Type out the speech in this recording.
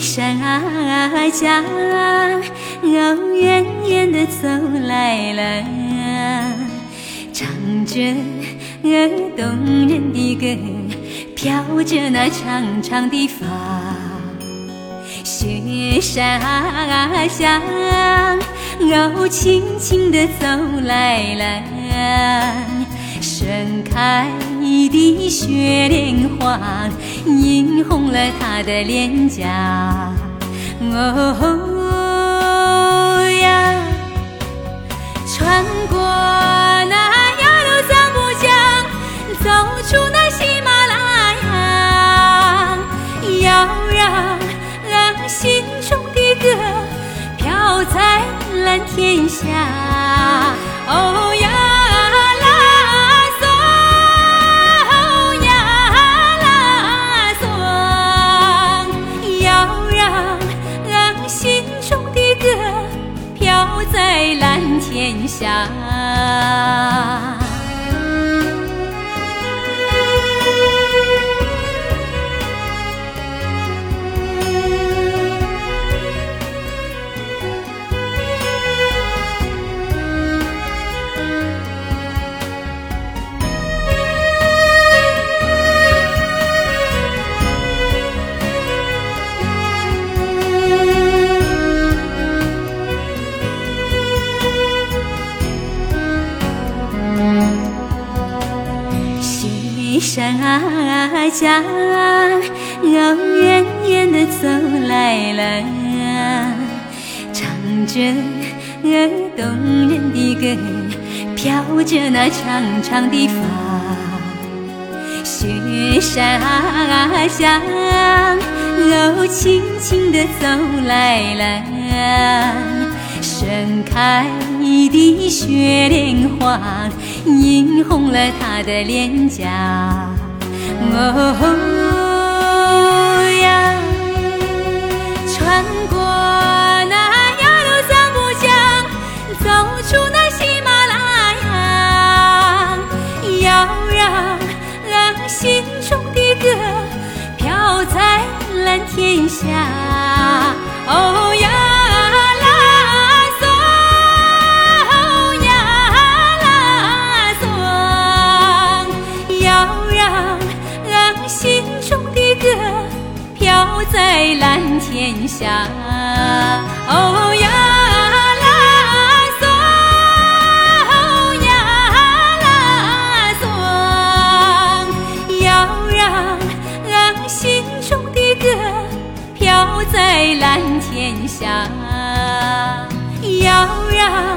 雪山江，哦，远远的走来了，唱着动人的歌，飘着那长长的发，雪山下，哦，轻轻地走来了，盛开的雪莲花。映红了他的脸颊，哦呀，穿过那雅鲁藏布江，走出那喜马拉雅，要让心中的歌飘在蓝天下，天下。山江，哦，远远的走来了，唱着动人的歌，飘着那长长的发，雪山下，哦，轻轻的走来了，盛开的雪莲花。红了他的脸颊，哦在蓝天下，哦呀啦嗦，哦呀啦嗦，要让心中的歌飘在蓝天下，要让。